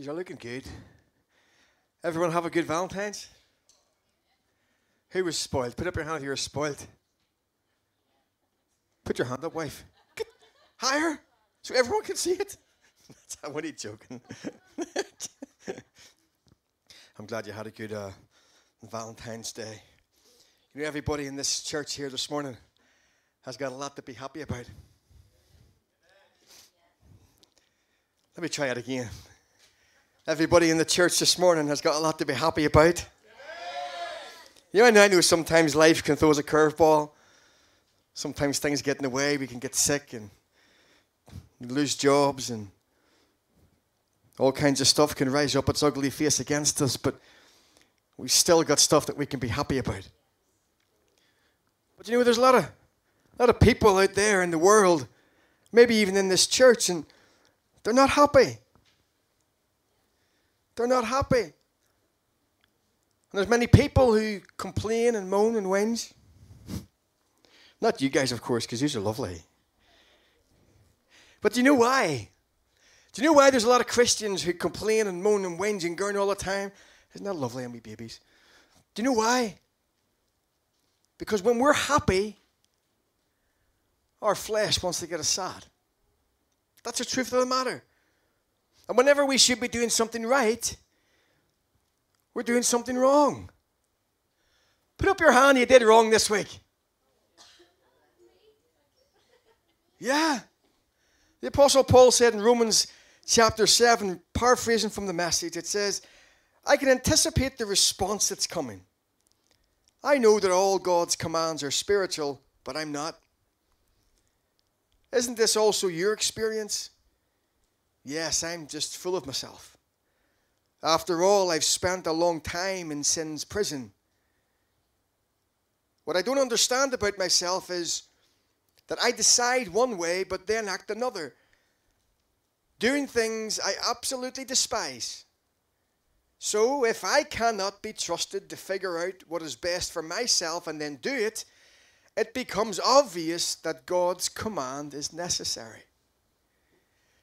You're looking good. Everyone have a good Valentine's? Who was spoiled? Put up your hand if you were spoiled. Put your hand up, wife. Get higher so everyone can see it. I'm only joking. I'm glad you had a good uh, Valentine's Day. You know, everybody in this church here this morning has got a lot to be happy about. Let me try it again. Everybody in the church this morning has got a lot to be happy about. You know, I know sometimes life can throw us a curveball. Sometimes things get in the way. We can get sick and lose jobs, and all kinds of stuff can rise up its ugly face against us. But we've still got stuff that we can be happy about. But you know, there's a lot of, a lot of people out there in the world, maybe even in this church, and they're not happy. They're not happy. And there's many people who complain and moan and whinge. Not you guys, of course, because you are lovely. But do you know why? Do you know why there's a lot of Christians who complain and moan and whinge and gurn all the time? Isn't that lovely, and we babies? Do you know why? Because when we're happy, our flesh wants to get us sad. That's the truth of the matter. And whenever we should be doing something right, we're doing something wrong. Put up your hand, you did wrong this week. Yeah. The Apostle Paul said in Romans chapter 7, paraphrasing from the message, it says, I can anticipate the response that's coming. I know that all God's commands are spiritual, but I'm not. Isn't this also your experience? Yes, I'm just full of myself. After all, I've spent a long time in sin's prison. What I don't understand about myself is that I decide one way but then act another, doing things I absolutely despise. So, if I cannot be trusted to figure out what is best for myself and then do it, it becomes obvious that God's command is necessary.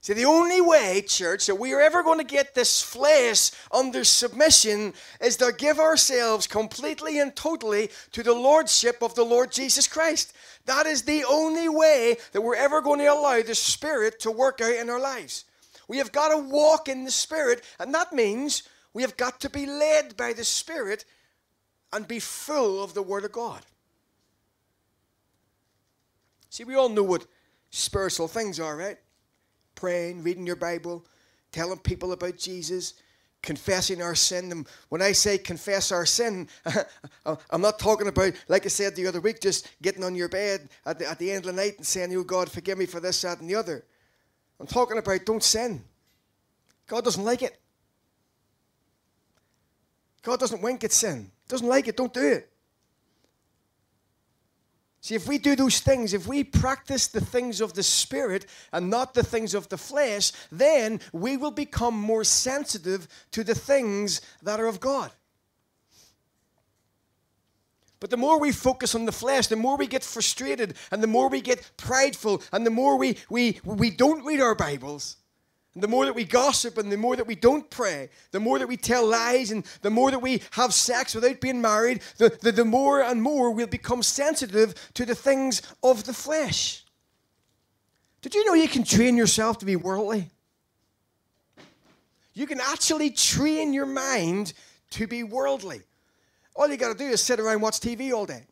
See, the only way, church, that we are ever going to get this flesh under submission is to give ourselves completely and totally to the Lordship of the Lord Jesus Christ. That is the only way that we're ever going to allow the Spirit to work out in our lives. We have got to walk in the Spirit, and that means we have got to be led by the Spirit and be full of the Word of God. See, we all know what spiritual things are, right? Praying, reading your Bible, telling people about Jesus, confessing our sin. And when I say confess our sin, I'm not talking about, like I said the other week, just getting on your bed at the, at the end of the night and saying, Oh God, forgive me for this, that, and the other. I'm talking about don't sin. God doesn't like it. God doesn't wink at sin. Doesn't like it, don't do it. See, if we do those things, if we practice the things of the Spirit and not the things of the flesh, then we will become more sensitive to the things that are of God. But the more we focus on the flesh, the more we get frustrated and the more we get prideful and the more we, we, we don't read our Bibles and the more that we gossip and the more that we don't pray, the more that we tell lies and the more that we have sex without being married, the, the, the more and more we'll become sensitive to the things of the flesh. Did you know you can train yourself to be worldly? You can actually train your mind to be worldly. All you got to do is sit around watch TV all day.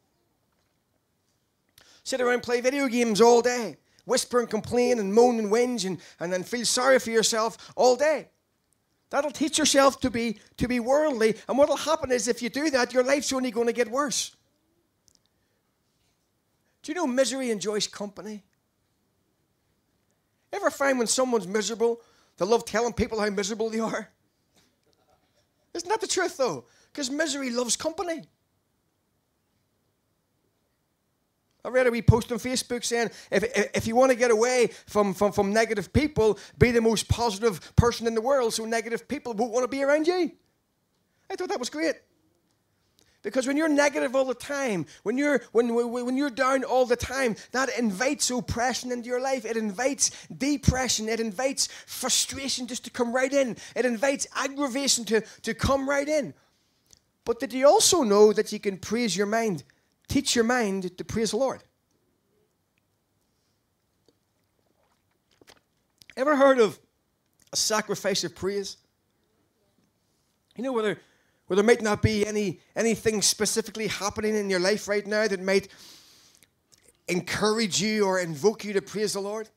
Sit around play video games all day whisper and complain and moan and whinge and, and then feel sorry for yourself all day. That'll teach yourself to be, to be worldly. And what'll happen is if you do that, your life's only going to get worse. Do you know misery enjoys company? Ever find when someone's miserable, they love telling people how miserable they are? Isn't that the truth, though? Because misery loves company. I read a wee post on Facebook saying if, if you want to get away from, from, from negative people, be the most positive person in the world so negative people won't want to be around you. I thought that was great. Because when you're negative all the time, when you're when, when you're down all the time, that invites oppression into your life. It invites depression. It invites frustration just to come right in. It invites aggravation to, to come right in. But did you also know that you can praise your mind, teach your mind to praise the Lord? Ever heard of a sacrifice of praise? You know, whether where there might not be any anything specifically happening in your life right now that might encourage you or invoke you to praise the Lord?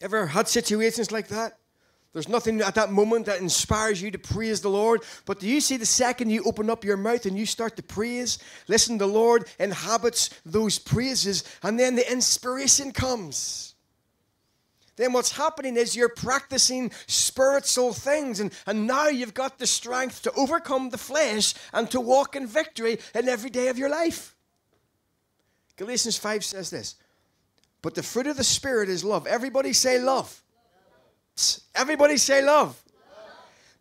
Ever had situations like that? There's nothing at that moment that inspires you to praise the Lord. But do you see the second you open up your mouth and you start to praise? Listen, the Lord inhabits those praises, and then the inspiration comes then what's happening is you're practicing spiritual things. And, and now you've got the strength to overcome the flesh and to walk in victory in every day of your life. Galatians 5 says this But the fruit of the Spirit is love. Everybody say love. Everybody say love.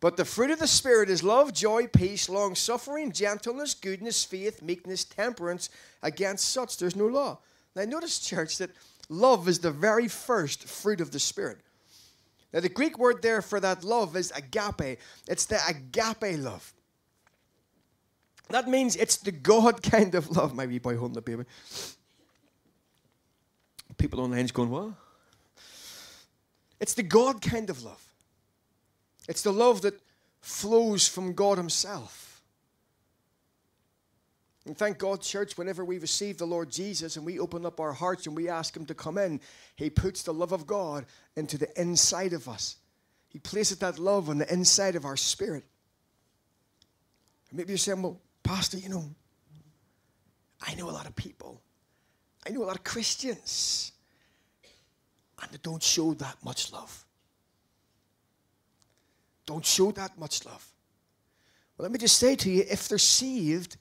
But the fruit of the Spirit is love, joy, peace, long suffering, gentleness, goodness, faith, meekness, temperance. Against such there's no law. Now, notice, church, that Love is the very first fruit of the Spirit. Now, the Greek word there for that love is agape. It's the agape love. That means it's the God kind of love. My wee boy holding the baby. People online is going, what? It's the God kind of love. It's the love that flows from God Himself. And thank God, church, whenever we receive the Lord Jesus and we open up our hearts and we ask Him to come in, He puts the love of God into the inside of us. He places that love on the inside of our spirit. maybe you're saying, well, Pastor, you know, I know a lot of people, I know a lot of Christians, and they don't show that much love. Don't show that much love. Well, let me just say to you if they're saved,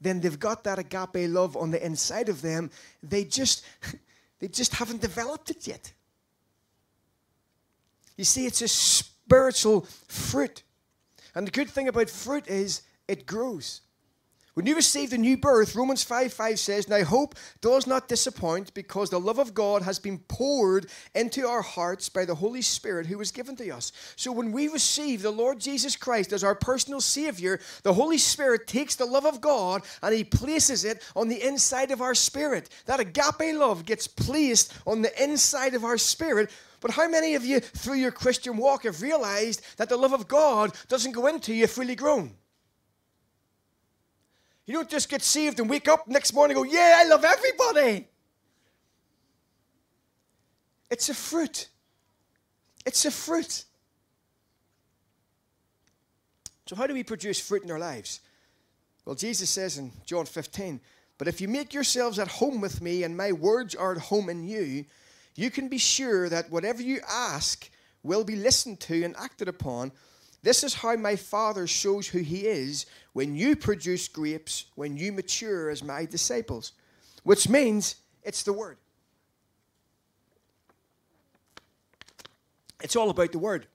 then they've got that agape love on the inside of them. They just, they just haven't developed it yet. You see, it's a spiritual fruit. And the good thing about fruit is it grows. When you receive the new birth, Romans 5 5 says, Now hope does not disappoint because the love of God has been poured into our hearts by the Holy Spirit who was given to us. So when we receive the Lord Jesus Christ as our personal Savior, the Holy Spirit takes the love of God and He places it on the inside of our spirit. That agape love gets placed on the inside of our spirit. But how many of you, through your Christian walk, have realized that the love of God doesn't go into you fully grown? You don't just get saved and wake up next morning and go, Yeah, I love everybody. It's a fruit. It's a fruit. So, how do we produce fruit in our lives? Well, Jesus says in John 15, But if you make yourselves at home with me and my words are at home in you, you can be sure that whatever you ask will be listened to and acted upon. This is how my Father shows who He is when you produce grapes, when you mature as my disciples, which means it's the Word. It's all about the Word.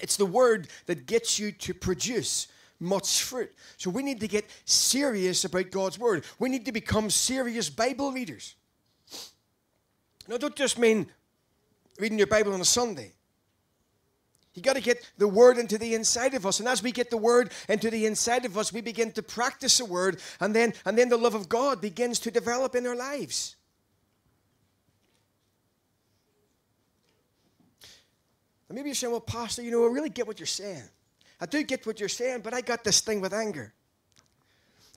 It's the Word that gets you to produce much fruit. So we need to get serious about God's Word. We need to become serious Bible readers. Now, don't just mean reading your Bible on a Sunday. You got to get the word into the inside of us. And as we get the word into the inside of us, we begin to practice the word, and then, and then the love of God begins to develop in our lives. And maybe you're saying, well, Pastor, you know, I really get what you're saying. I do get what you're saying, but I got this thing with anger.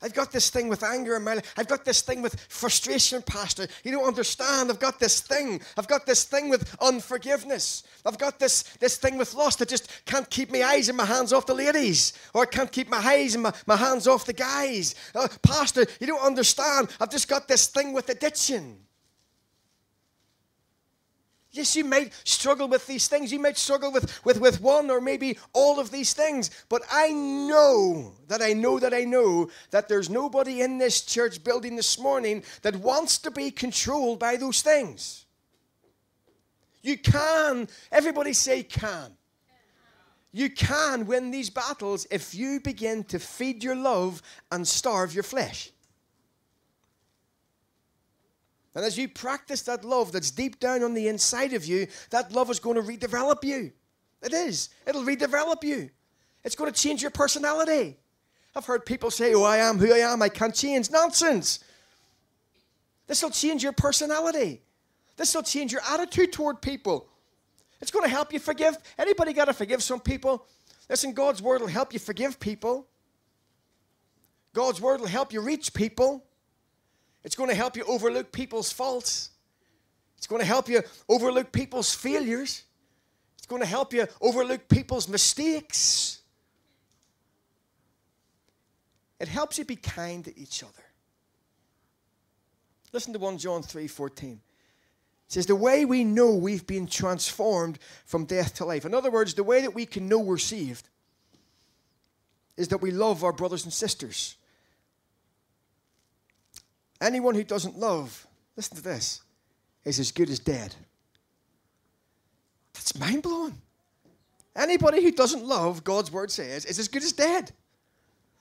I've got this thing with anger in my life. I've got this thing with frustration, Pastor. You don't understand. I've got this thing. I've got this thing with unforgiveness. I've got this, this thing with lust I just can't keep my eyes and my hands off the ladies, or I can't keep my eyes and my, my hands off the guys. Uh, Pastor, you don't understand. I've just got this thing with addiction. Yes, you might struggle with these things. You might struggle with, with, with one or maybe all of these things. But I know that I know that I know that there's nobody in this church building this morning that wants to be controlled by those things. You can, everybody say can. You can win these battles if you begin to feed your love and starve your flesh. And as you practice that love that's deep down on the inside of you, that love is going to redevelop you. It is. It'll redevelop you. It's going to change your personality. I've heard people say, Oh, I am who I am, I can't change. Nonsense. This will change your personality. This will change your attitude toward people. It's going to help you forgive. Anybody got to forgive some people? Listen, God's word will help you forgive people. God's word will help you reach people. It's going to help you overlook people's faults. It's going to help you overlook people's failures. It's going to help you overlook people's mistakes. It helps you be kind to each other. Listen to 1 John 3 14. It says, The way we know we've been transformed from death to life. In other words, the way that we can know we're saved is that we love our brothers and sisters. Anyone who doesn't love, listen to this, is as good as dead. That's mind blowing. Anybody who doesn't love, God's word says, is as good as dead.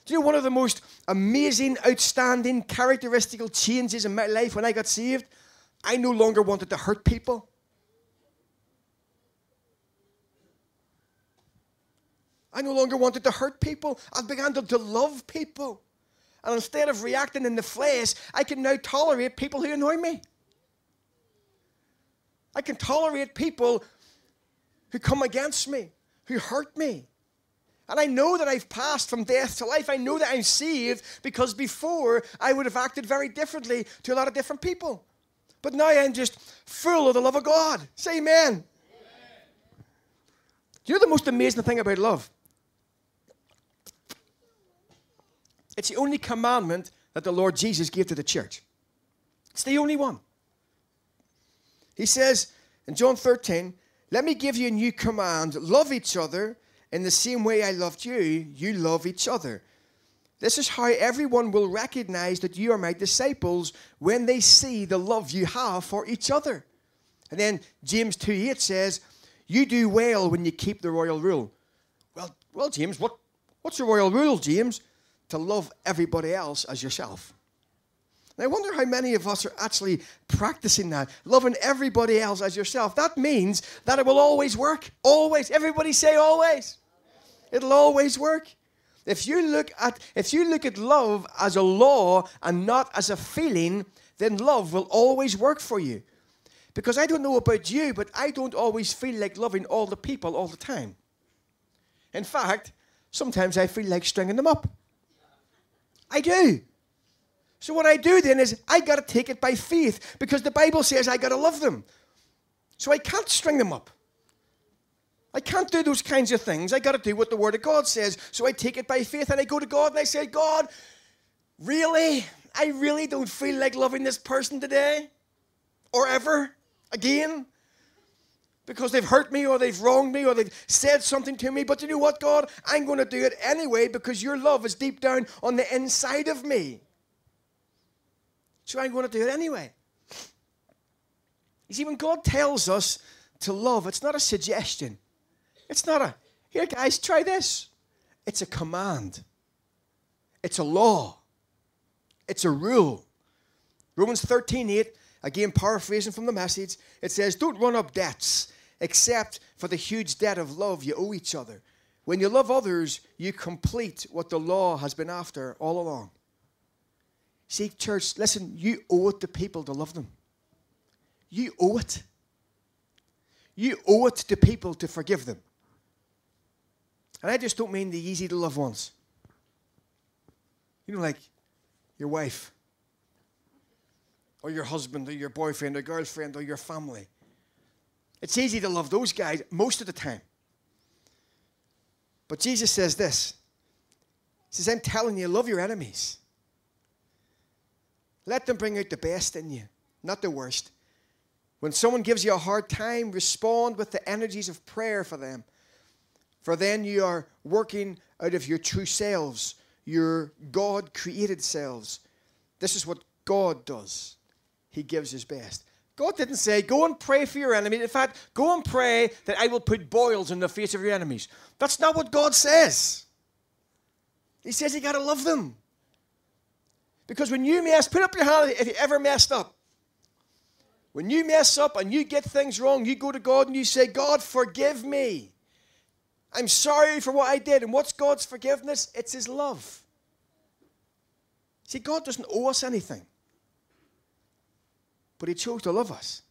Do you know one of the most amazing, outstanding, characteristical changes in my life when I got saved? I no longer wanted to hurt people. I no longer wanted to hurt people. I began to, to love people. And instead of reacting in the flesh, I can now tolerate people who annoy me. I can tolerate people who come against me, who hurt me. And I know that I've passed from death to life. I know that I'm saved because before I would have acted very differently to a lot of different people. But now I'm just full of the love of God. Say amen. amen. You know the most amazing thing about love? It's the only commandment that the Lord Jesus gave to the church. It's the only one. He says in John 13, Let me give you a new command love each other in the same way I loved you, you love each other. This is how everyone will recognize that you are my disciples when they see the love you have for each other. And then James 2 8 says, You do well when you keep the royal rule. Well, well, James, what, what's the royal rule, James? To love everybody else as yourself. And I wonder how many of us are actually practicing that, loving everybody else as yourself. That means that it will always work. Always. Everybody say always. It'll always work. If you look at if you look at love as a law and not as a feeling, then love will always work for you. Because I don't know about you, but I don't always feel like loving all the people all the time. In fact, sometimes I feel like stringing them up. I do. So what I do then is I got to take it by faith because the Bible says I got to love them. So I can't string them up. I can't do those kinds of things. I got to do what the Word of God says. So I take it by faith and I go to God and I say, God, really? I really don't feel like loving this person today or ever again because they've hurt me or they've wronged me or they've said something to me. But you know what, God? I'm going to do it anyway because your love is deep down on the inside of me. So I'm going to do it anyway. You see, when God tells us to love, it's not a suggestion. It's not a, here, guys, try this. It's a command, it's a law, it's a rule. Romans 13 8, again, paraphrasing from the message, it says, Don't run up debts except for the huge debt of love you owe each other. When you love others, you complete what the law has been after all along. See, church, listen, you owe it to people to love them. You owe it. You owe it to people to forgive them. And I just don't mean the easy to love ones. You know, like your wife, or your husband, or your boyfriend, or girlfriend, or your family. It's easy to love those guys most of the time. But Jesus says this He says, I'm telling you, love your enemies. Let them bring out the best in you, not the worst. When someone gives you a hard time, respond with the energies of prayer for them for then you are working out of your true selves, your God created selves. This is what God does. He gives his best. God didn't say, go and pray for your enemy. In fact, go and pray that I will put boils in the face of your enemies. That's not what God says. He says you got to love them. Because when you mess, put up your hand if you ever messed up. When you mess up and you get things wrong, you go to God and you say, God, forgive me. I'm sorry for what I did. And what's God's forgiveness? It's His love. See, God doesn't owe us anything, but He chose to love us.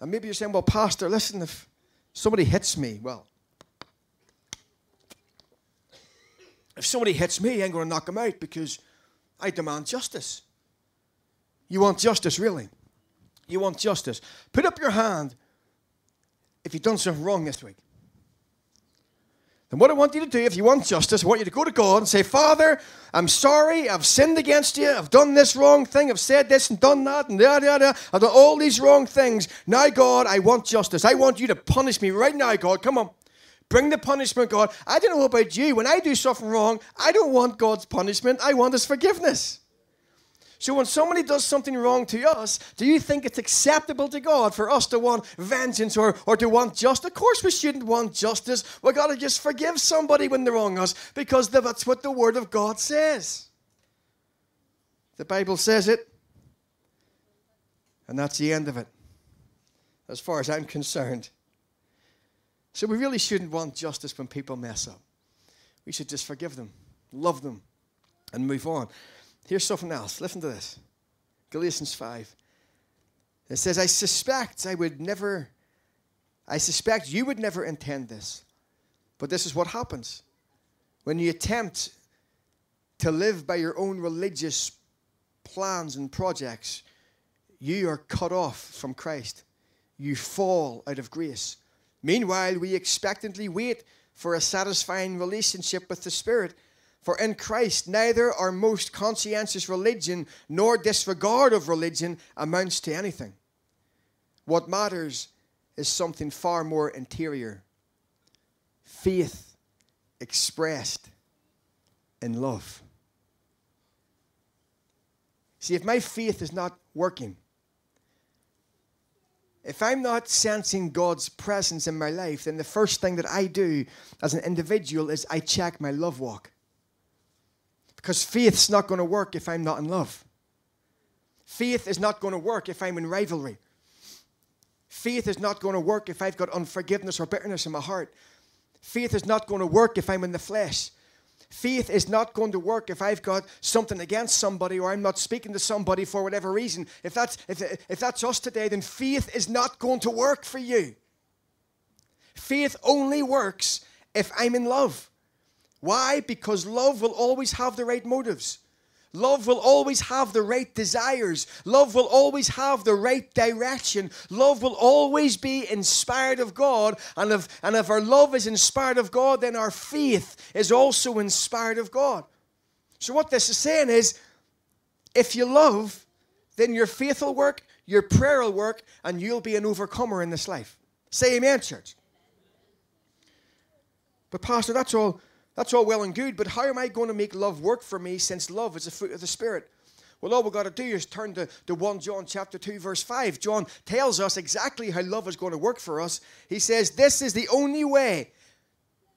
And maybe you're saying, well, Pastor, listen, if somebody hits me, well, if somebody hits me, I ain't going to knock them out because I demand justice. You want justice, really? You want justice. Put up your hand if you've done something wrong this week. And what I want you to do, if you want justice, I want you to go to God and say, Father, I'm sorry, I've sinned against you, I've done this wrong thing, I've said this and done that, and da da, I've done all these wrong things. Now, God, I want justice. I want you to punish me right now, God. Come on. Bring the punishment, God. I don't know about you. When I do something wrong, I don't want God's punishment. I want His forgiveness. So when somebody does something wrong to us, do you think it's acceptable to God for us to want vengeance or, or to want justice? Of course we shouldn't want justice. We've got to just forgive somebody when they wrong us because that's what the Word of God says. The Bible says it. And that's the end of it, as far as I'm concerned. So we really shouldn't want justice when people mess up. We should just forgive them, love them, and move on. Here's something else. Listen to this Galatians 5. It says, I suspect I would never, I suspect you would never intend this. But this is what happens. When you attempt to live by your own religious plans and projects, you are cut off from Christ. You fall out of grace. Meanwhile, we expectantly wait for a satisfying relationship with the Spirit for in Christ, neither our most conscientious religion nor disregard of religion amounts to anything. What matters is something far more interior faith expressed in love. See, if my faith is not working, if I'm not sensing God's presence in my life, then the first thing that I do as an individual is I check my love walk. Because faith's not going to work if I'm not in love. Faith is not going to work if I'm in rivalry. Faith is not going to work if I've got unforgiveness or bitterness in my heart. Faith is not going to work if I'm in the flesh. Faith is not going to work if I've got something against somebody or I'm not speaking to somebody for whatever reason. If that's, if, if that's us today, then faith is not going to work for you. Faith only works if I'm in love. Why? Because love will always have the right motives. Love will always have the right desires. Love will always have the right direction. Love will always be inspired of God. And if, and if our love is inspired of God, then our faith is also inspired of God. So, what this is saying is if you love, then your faith will work, your prayer will work, and you'll be an overcomer in this life. Say amen, church. But, Pastor, that's all that's all well and good, but how am I going to make love work for me since love is a fruit of the Spirit? Well, all we've got to do is turn to, to 1 John chapter 2, verse 5. John tells us exactly how love is going to work for us. He says, This is the only way,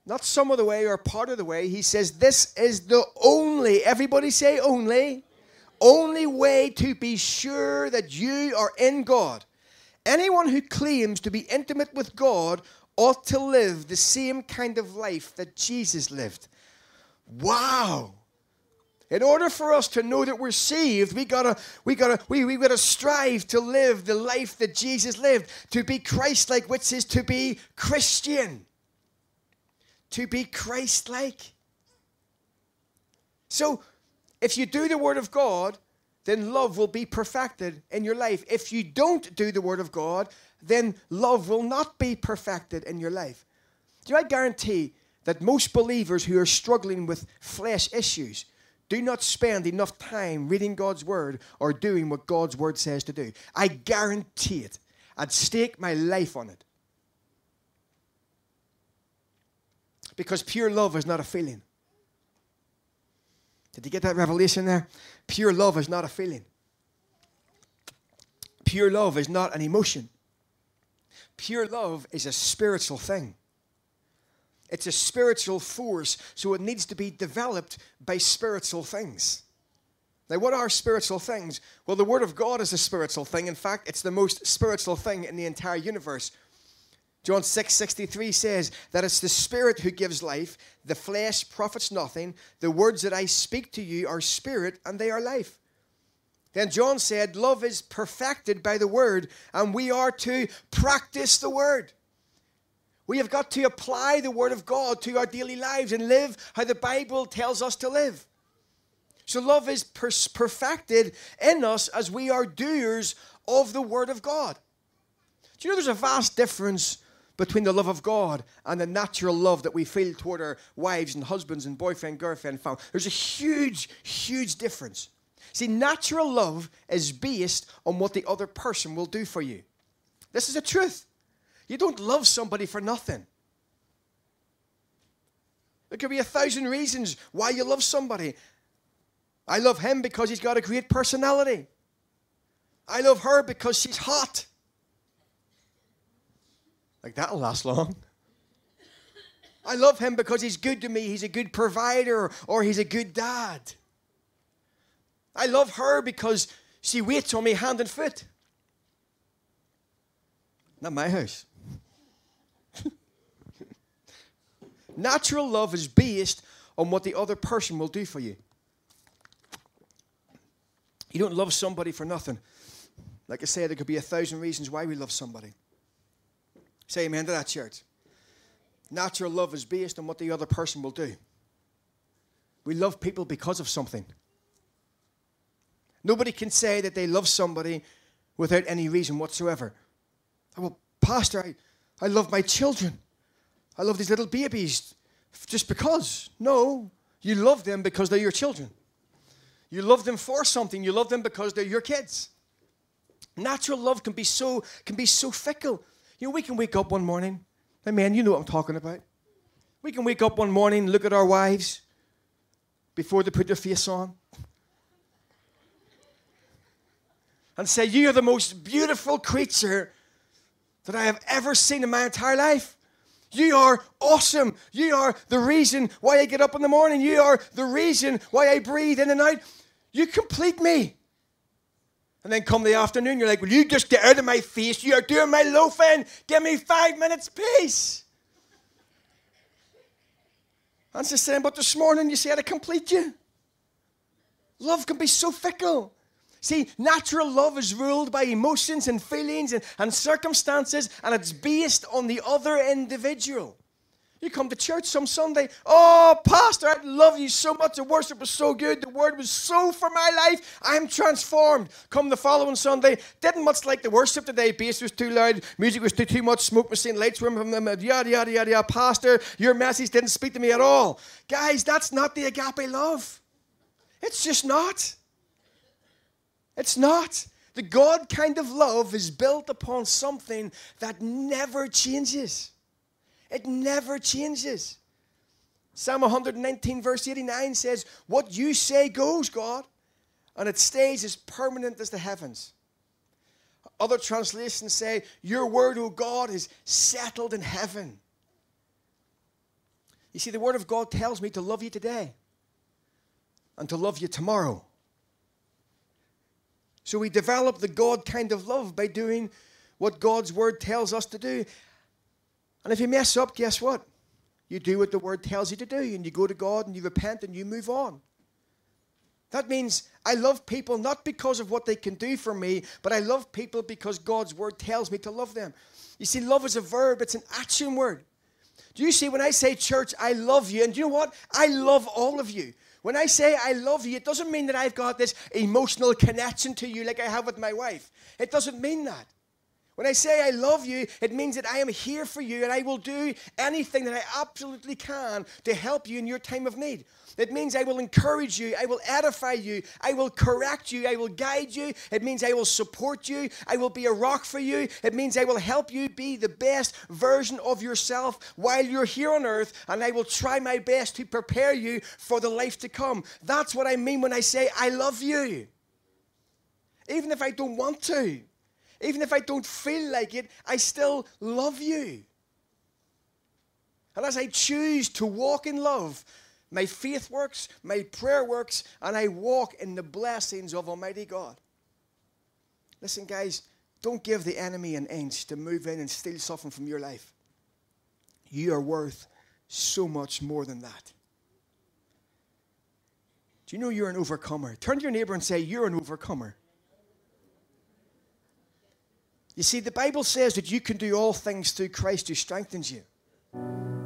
not some of the way or part of the way. He says, This is the only, everybody say only, only way to be sure that you are in God. Anyone who claims to be intimate with God ought to live the same kind of life that Jesus lived. Wow. In order for us to know that we're saved, we gotta, we gotta, we, we gotta strive to live the life that Jesus lived, to be Christ-like, which is to be Christian. To be Christ-like. So, if you do the Word of God, then love will be perfected in your life. If you don't do the Word of God, then love will not be perfected in your life. Do I guarantee that most believers who are struggling with flesh issues do not spend enough time reading God's word or doing what God's word says to do? I guarantee it. I'd stake my life on it. Because pure love is not a feeling. Did you get that revelation there? Pure love is not a feeling. pure love is not an emotion. Pure love is a spiritual thing. It's a spiritual force, so it needs to be developed by spiritual things. Now, what are spiritual things? Well, the Word of God is a spiritual thing. In fact, it's the most spiritual thing in the entire universe. John 6 63 says that it's the Spirit who gives life, the flesh profits nothing. The words that I speak to you are spirit and they are life. Then John said, Love is perfected by the Word, and we are to practice the Word. We have got to apply the Word of God to our daily lives and live how the Bible tells us to live. So love is perfected in us as we are doers of the Word of God. Do you know there's a vast difference between the love of God and the natural love that we feel toward our wives and husbands and boyfriend, girlfriend, family? There's a huge, huge difference. See, natural love is based on what the other person will do for you. This is the truth. You don't love somebody for nothing. There could be a thousand reasons why you love somebody. I love him because he's got a great personality. I love her because she's hot. Like that'll last long. I love him because he's good to me. He's a good provider or he's a good dad. I love her because she waits on me hand and foot. Not my house. Natural love is based on what the other person will do for you. You don't love somebody for nothing. Like I said, there could be a thousand reasons why we love somebody. Say amen to that, church. Natural love is based on what the other person will do. We love people because of something. Nobody can say that they love somebody without any reason whatsoever. Well, Pastor, I, I love my children. I love these little babies just because. No, you love them because they're your children. You love them for something. You love them because they're your kids. Natural love can be so can be so fickle. You know, we can wake up one morning. Hey man, you know what I'm talking about. We can wake up one morning, look at our wives before they put their face on, and say, You are the most beautiful creature that I have ever seen in my entire life. You are awesome. You are the reason why I get up in the morning. You are the reason why I breathe in and out. You complete me. And then come the afternoon, you're like, Will you just get out of my face? You are doing my loafing. Give me five minutes peace. I'm just saying, but this morning you said to complete you. Love can be so fickle. See, natural love is ruled by emotions and feelings and, and circumstances, and it's based on the other individual. You come to church some Sunday, oh, Pastor, I love you so much. The worship was so good. The word was so for my life. I'm transformed. Come the following Sunday, didn't much like the worship today. Bass was too loud, music was too, too much, smoke seeing lights were from them, yada, yada, yada, yada. Pastor, your message didn't speak to me at all. Guys, that's not the agape love. It's just not. It's not. The God kind of love is built upon something that never changes. It never changes. Psalm 119, verse 89 says, What you say goes, God, and it stays as permanent as the heavens. Other translations say, Your word, O God, is settled in heaven. You see, the word of God tells me to love you today and to love you tomorrow. So we develop the God kind of love by doing what God's word tells us to do. And if you mess up, guess what? You do what the word tells you to do, and you go to God and you repent and you move on. That means I love people not because of what they can do for me, but I love people because God's word tells me to love them. You see, love is a verb, it's an action word. Do you see when I say church, I love you? And you know what? I love all of you. When I say I love you, it doesn't mean that I've got this emotional connection to you like I have with my wife. It doesn't mean that. When I say I love you, it means that I am here for you and I will do anything that I absolutely can to help you in your time of need. It means I will encourage you, I will edify you, I will correct you, I will guide you. It means I will support you, I will be a rock for you. It means I will help you be the best version of yourself while you're here on earth, and I will try my best to prepare you for the life to come. That's what I mean when I say I love you. Even if I don't want to. Even if I don't feel like it, I still love you. And as I choose to walk in love, my faith works, my prayer works, and I walk in the blessings of Almighty God. Listen, guys, don't give the enemy an inch to move in and steal something from your life. You are worth so much more than that. Do you know you're an overcomer? Turn to your neighbor and say, You're an overcomer. You see, the Bible says that you can do all things through Christ who strengthens you.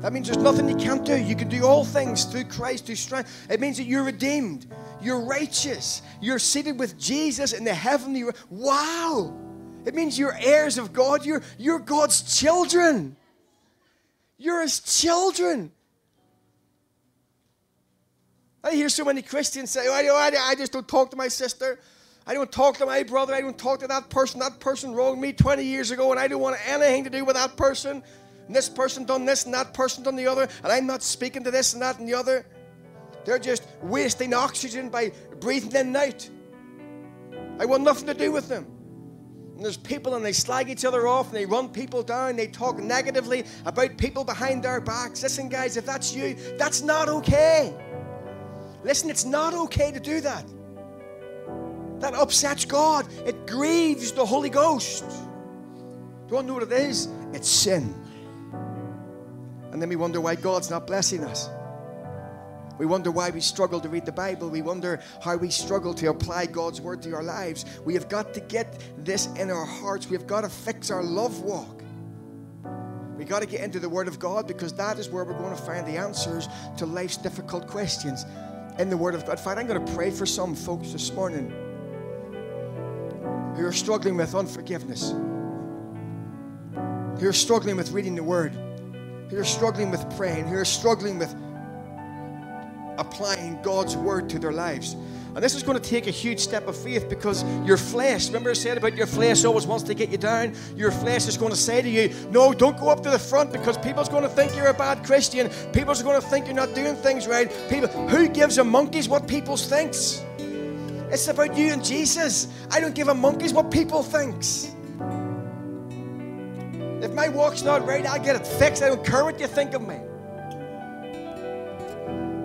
That means there's nothing you can't do. You can do all things through Christ who strengthens. It means that you're redeemed, you're righteous, you're seated with Jesus in the heavenly. Wow! It means you're heirs of God. You're, you're God's children. You're His children. I hear so many Christians say, oh, I, I just don't talk to my sister. I don't talk to my brother. I don't talk to that person. That person wronged me 20 years ago, and I don't want anything to do with that person. And this person done this, and that person done the other, and I'm not speaking to this and that and the other. They're just wasting oxygen by breathing in and out. I want nothing to do with them. And there's people and they slag each other off and they run people down, they talk negatively about people behind their backs. Listen, guys, if that's you, that's not okay. Listen, it's not okay to do that. That upsets God, it grieves the Holy Ghost. Do you know what it is? It's sin. And then we wonder why God's not blessing us. We wonder why we struggle to read the Bible. We wonder how we struggle to apply God's word to our lives. We have got to get this in our hearts. We've got to fix our love walk. We got to get into the Word of God because that is where we're going to find the answers to life's difficult questions in the Word of God. In fact, I'm going to pray for some folks this morning who are struggling with unforgiveness, who are struggling with reading the Word, who are struggling with praying, who are struggling with applying God's word to their lives. And this is going to take a huge step of faith because your flesh, remember I said about your flesh always wants to get you down? Your flesh is going to say to you, No, don't go up to the front because people's going to think you're a bad Christian. People's going to think you're not doing things right. People, who gives a monkeys what people thinks? It's about you and Jesus. I don't give a monkeys what people thinks. If my walk's not right, I'll get it fixed. I don't care what you think of me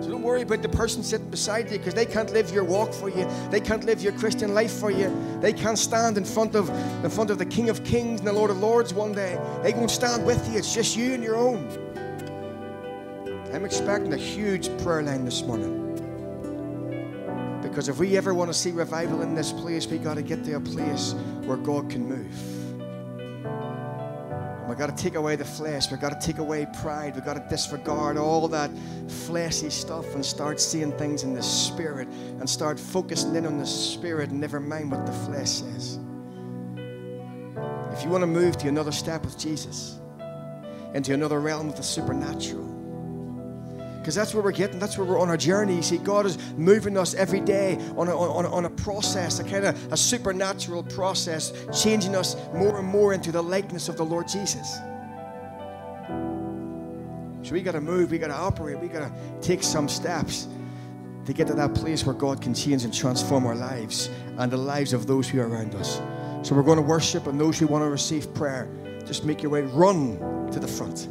So don't worry about the person sitting beside you because they can't live your walk for you. They can't live your Christian life for you. They can't stand in front of in front of the King of Kings and the Lord of Lords one day. They won't stand with you. It's just you and your own. I'm expecting a huge prayer line this morning. Because if we ever want to see revival in this place, we got to get to a place where God can move. We've got to take away the flesh. We've got to take away pride. We've got to disregard all that fleshy stuff and start seeing things in the spirit and start focusing in on the spirit and never mind what the flesh says. If you want to move to another step with Jesus, into another realm of the supernatural, because that's where we're getting, that's where we're on our journey. You see, God is moving us every day on a, on, on a process, a kind of a supernatural process, changing us more and more into the likeness of the Lord Jesus. So we got to move, we got to operate, we got to take some steps to get to that place where God can change and transform our lives and the lives of those who are around us. So we're going to worship, and those who want to receive prayer, just make your way, run to the front.